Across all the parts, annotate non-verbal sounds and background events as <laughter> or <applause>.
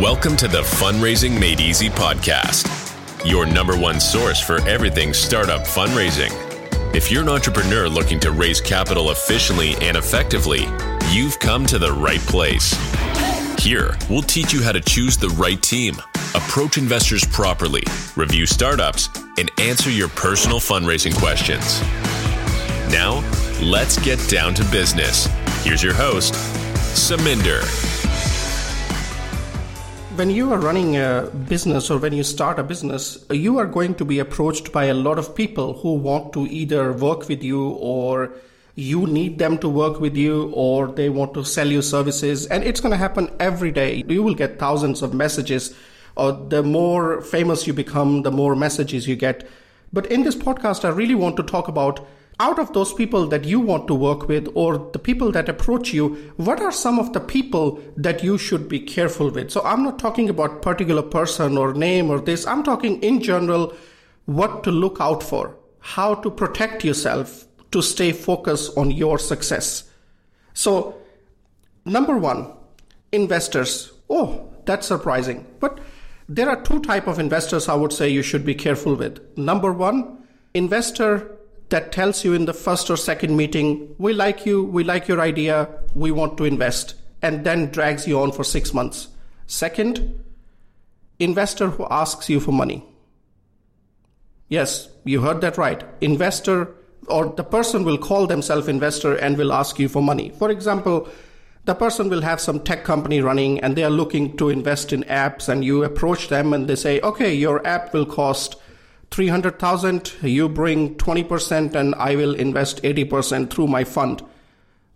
Welcome to the Fundraising Made Easy podcast, your number one source for everything startup fundraising. If you're an entrepreneur looking to raise capital efficiently and effectively, you've come to the right place. Here, we'll teach you how to choose the right team, approach investors properly, review startups, and answer your personal fundraising questions. Now, let's get down to business. Here's your host, Saminder. When you are running a business or when you start a business, you are going to be approached by a lot of people who want to either work with you or you need them to work with you or they want to sell you services. And it's going to happen every day. You will get thousands of messages. Or the more famous you become, the more messages you get. But in this podcast, I really want to talk about out of those people that you want to work with or the people that approach you what are some of the people that you should be careful with? So i'm not talking about particular person or name or this. I'm talking in general what to look out for how to protect yourself to stay focused on your success. So number 1 investors. Oh that's surprising. But there are two type of investors i would say you should be careful with. Number 1 investor that tells you in the first or second meeting, we like you, we like your idea, we want to invest, and then drags you on for six months. Second, investor who asks you for money. Yes, you heard that right. Investor or the person will call themselves investor and will ask you for money. For example, the person will have some tech company running and they are looking to invest in apps and you approach them and they say, okay, your app will cost 300,000, you bring 20% and I will invest 80% through my fund.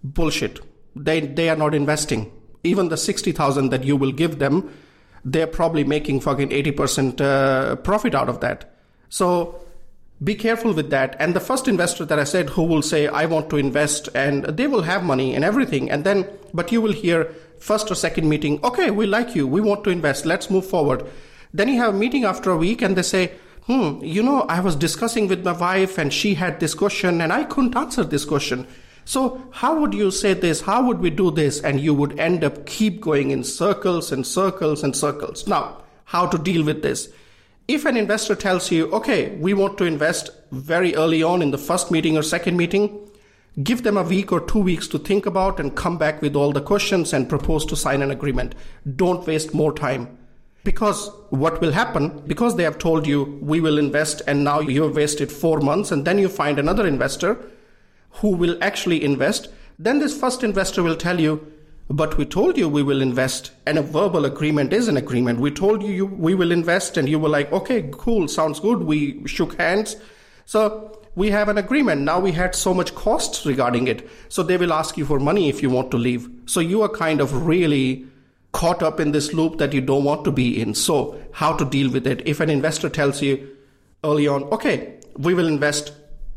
Bullshit. They, they are not investing. Even the 60,000 that you will give them, they're probably making fucking 80% uh, profit out of that. So be careful with that. And the first investor that I said who will say, I want to invest and they will have money and everything. And then, but you will hear first or second meeting, okay, we like you. We want to invest. Let's move forward. Then you have a meeting after a week and they say, hmm, you know, I was discussing with my wife and she had this question and I couldn't answer this question. So how would you say this? How would we do this? And you would end up keep going in circles and circles and circles. Now, how to deal with this? If an investor tells you, okay, we want to invest very early on in the first meeting or second meeting, give them a week or two weeks to think about and come back with all the questions and propose to sign an agreement. Don't waste more time. Because what will happen, because they have told you, we will invest, and now you have wasted four months, and then you find another investor who will actually invest, then this first investor will tell you, but we told you we will invest, and a verbal agreement is an agreement. We told you, we will invest, and you were like, okay, cool, sounds good. We shook hands. So we have an agreement. Now we had so much costs regarding it. So they will ask you for money if you want to leave. So you are kind of really caught up in this loop that you don't want to be in. So, how to deal with it? If an investor tells you early on, okay, we will invest,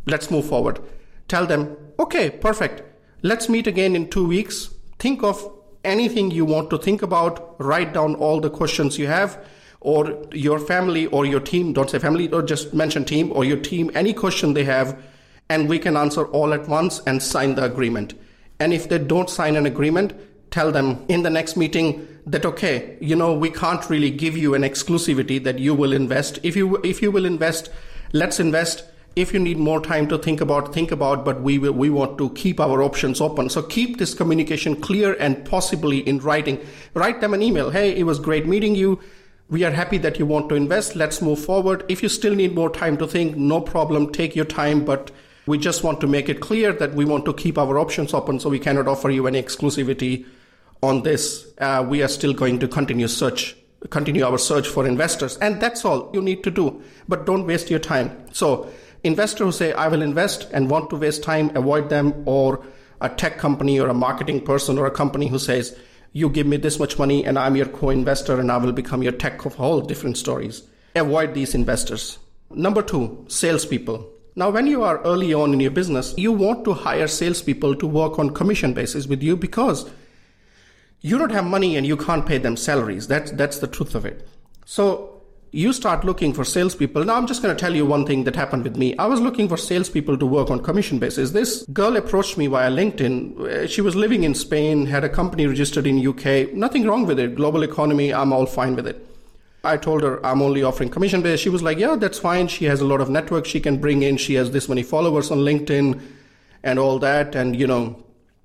let's move forward, tell them, okay, perfect, let's meet again in two weeks. Think of anything you want to think about, write down all the questions you have. Or your family or your team, don't say family, or just mention team or your team, any question they have, and we can answer all at once and sign the agreement. And if they don't sign an agreement, tell them in the next meeting that okay you know we can't really give you an exclusivity that you will invest. If you if you will invest let's invest. If you need more time to think about think about but we will we want to keep our options open. So keep this communication clear and possibly in writing. Write them an email. Hey it was great meeting you. We are happy that you want to invest. Let's move forward. If you still need more time to think no problem. Take your time but we just want to make it clear that we want to keep our options open so we cannot offer you any exclusivity on this, uh, we are still going to continue search, continue our search for investors, and that's all you need to do. But don't waste your time. So, investors who say I will invest and want to waste time, avoid them, or a tech company or a marketing person or a company who says you give me this much money and I'm your co-investor and I will become your tech of all different stories. Avoid these investors. Number two, salespeople. Now, when you are early on in your business, you want to hire salespeople to work on commission basis with you because you don't have money and you can't pay them salaries. That's, that's the truth of it. So you start looking for salespeople. Now, I'm just going to tell you one thing that happened with me. I was looking for salespeople to work on commission basis. This girl approached me via LinkedIn. Uh, she was living in Spain, had a company registered in UK. Nothing wrong with it. Global economy, I'm all fine with it. I told her I'm only offering commission based. She was like, yeah, that's fine. She has a lot of network she can bring in. She has this many followers on LinkedIn and all that. And, you know,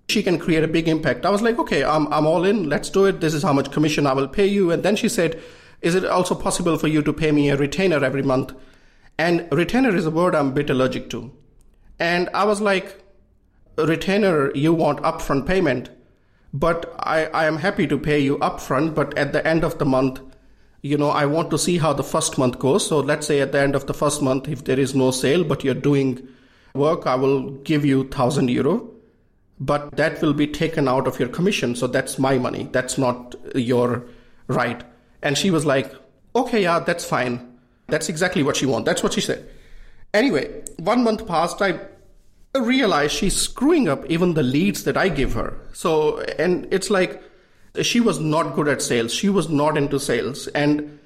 she can create a big impact. I was like, okay, I'm, I'm all in. Let's do it. This is how much commission I will pay you. And then she said, is it also possible for you to pay me a retainer every month? And retainer is a word I'm a bit allergic to. And I was like, retainer, you want upfront payment, but I, I am happy to pay you upfront, but at the end of the month, you know, I want to see how the first month goes. So let's say at the end of the first month, if there is no sale, but you're doing work, I will give you thousand euro, but that will be taken out of your commission. So that's my money. That's not your right. And she was like, okay, yeah, that's fine. That's exactly what she wants. That's what she said. Anyway, one month passed. I realized she's screwing up even the leads that I give her. So, and it's like she was not good at sales. She was not into sales. And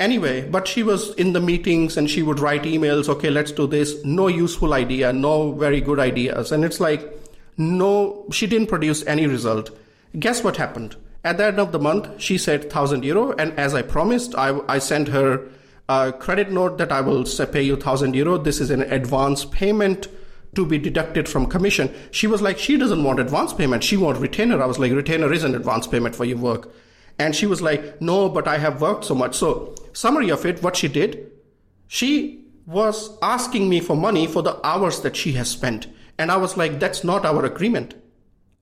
anyway, but she was in the meetings and she would write emails. Okay, let's do this. No useful idea, no very good ideas. And it's like, no, she didn't produce any result. Guess what happened? At the end of the month, she said 1000 euro. And as I promised, I, I sent her a credit note that I will pay you 1000 euro. This is an advance payment to be deducted from commission. She was like, she doesn't want advance payment. She want retainer. I was like, retainer is an advance payment for your work. And she was like, no, but I have worked so much. So summary of it, what she did, she was asking me for money for the hours that she has spent. And I was like, that's not our agreement.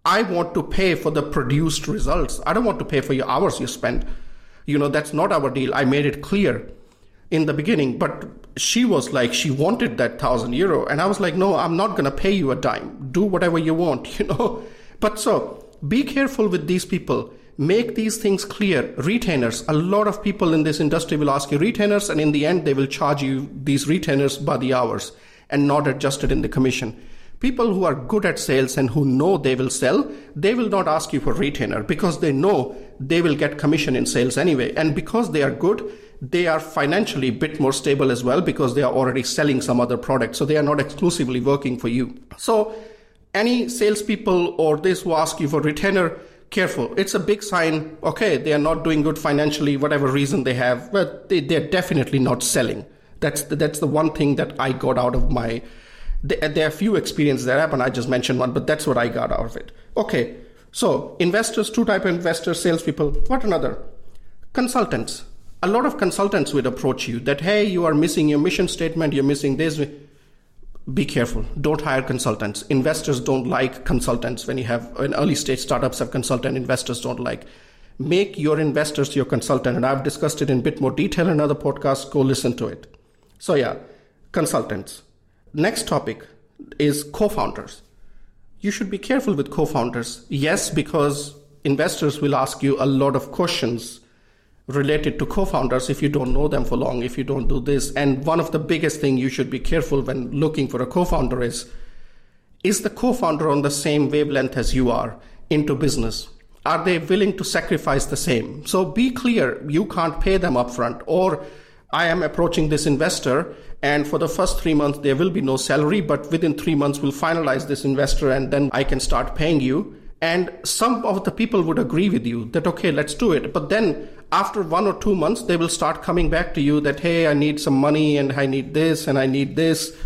I want to pay for the produced results. I don't want to pay for your hours you spend. You know, that's not our deal. I made it clear in the beginning, but she was like, she wanted that thousand euro. And I was like, no, I'm not going to pay you a dime. Do whatever you want, <laughs> you know. But so be careful with these people. Make these things clear. Retainers, a lot of people in this industry will ask you retainers, and in the end, they will charge you these retainers by the hours and not adjusted in the commission people who are good at sales and who know they will sell, they will not ask you for retainer because they know they will get commission in sales anyway. And because they are good, they are financially a bit more stable as well because they are already selling some other product. So they are not exclusively working for you. So any salespeople or this who ask you for retainer, careful. It's a big sign. Okay, they are not doing good financially, whatever reason they have, but they, they're definitely not selling. That's the, that's the one thing that I got out of my there are few experiences that happen. I just mentioned one, but that's what I got out of it. Okay, so investors, two type of investors, salespeople. What another? Consultants. A lot of consultants would approach you that hey, you are missing your mission statement. You're missing this. Be careful. Don't hire consultants. Investors don't like consultants. When you have an early stage startups have consultant, investors don't like. Make your investors your consultant, and I've discussed it in a bit more detail in other podcasts. Go listen to it. So yeah, consultants next topic is co-founders. You should be careful with co-founders. Yes, because investors will ask you a lot of questions related to co-founders if you don't know them for long, if you don't do this. And one of the biggest thing you should be careful when looking for a co-founder is, is the co-founder on the same wavelength as you are into business? Are they willing to sacrifice the same? So be clear, you can't pay them upfront or I am approaching this investor, and for the first three months, there will be no salary, but within three months, we'll finalize this investor, and then I can start paying you. And some of the people would agree with you that, okay, let's do it. But then after one or two months, they will start coming back to you that, hey, I need some money, and I need this, and I need this.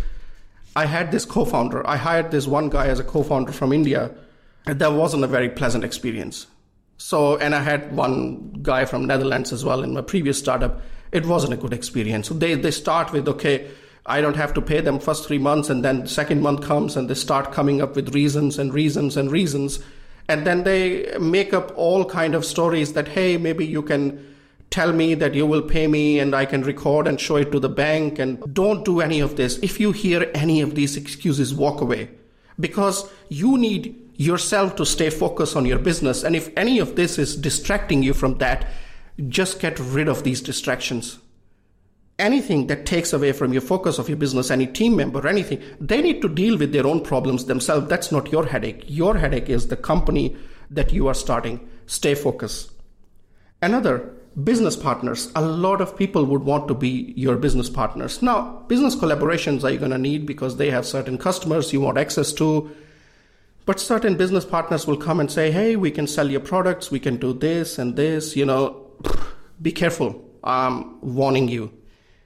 I had this co founder. I hired this one guy as a co founder from India. And that wasn't a very pleasant experience. So, and I had one guy from Netherlands as well in my previous startup it wasn't a good experience. So they, they start with, okay, I don't have to pay them first three months, and then the second month comes and they start coming up with reasons and reasons and reasons. And then they make up all kind of stories that, hey, maybe you can tell me that you will pay me and I can record and show it to the bank and don't do any of this. If you hear any of these excuses, walk away because you need yourself to stay focused on your business. And if any of this is distracting you from that, just get rid of these distractions. Anything that takes away from your focus of your business, any team member, anything, they need to deal with their own problems themselves. That's not your headache. Your headache is the company that you are starting. Stay focused. Another, business partners. A lot of people would want to be your business partners. Now, business collaborations are you going to need because they have certain customers you want access to. But certain business partners will come and say, hey, we can sell your products, we can do this and this. You know, <sighs> be careful. I'm warning you.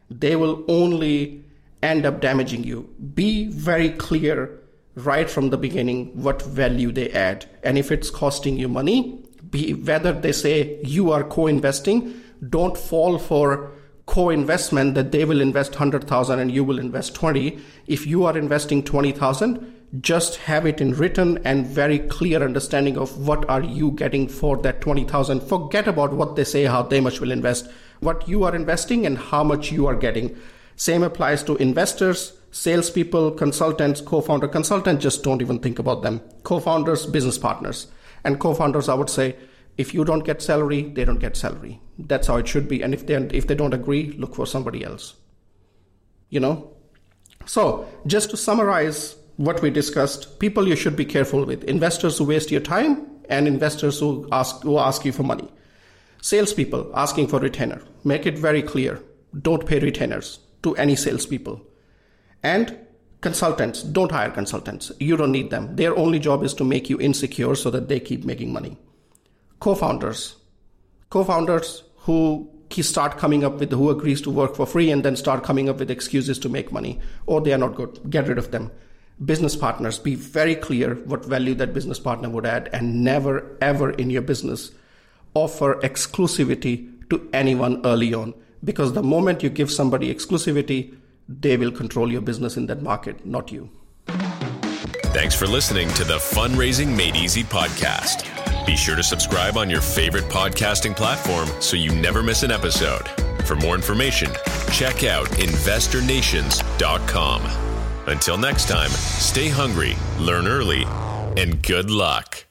They will only end up damaging you. Be very clear right from the beginning what value they add. And if it's costing you money, be whether they say you are co-investing, don't fall for co-investment that they will invest 100,000 and you will invest 20. If you are investing 20,000, just have it in written and very clear understanding of what are you getting for that 20,000. Forget about what they say, how they much will invest, what you are investing and how much you are getting. Same applies to investors, salespeople, consultants, co-founder, consultant, just don't even think about them. Co-founders, business partners. And co-founders, I would say, if you don't get salary, they don't get salary. That's how it should be. And if they if they don't agree, look for somebody else. You know? So just to summarize what we discussed, people you should be careful with. Investors who waste your time and investors who ask who ask you for money. Salespeople asking for retainer. Make it very clear. Don't pay retainers to any salespeople. And consultants, don't hire consultants. You don't need them. Their only job is to make you insecure so that they keep making money. Co-founders, co-founders who start coming up with who agrees to work for free and then start coming up with excuses to make money or they are not good. Get rid of them. Business partners, be very clear what value that business partner would add and never ever in your business offer exclusivity to anyone early on because the moment you give somebody exclusivity, they will control your business in that market, not you. Thanks for listening to the Fundraising Made Easy podcast. Be sure to subscribe on your favorite podcasting platform so you never miss an episode. For more information, check out investornations.com. Until next time, stay hungry, learn early, and good luck.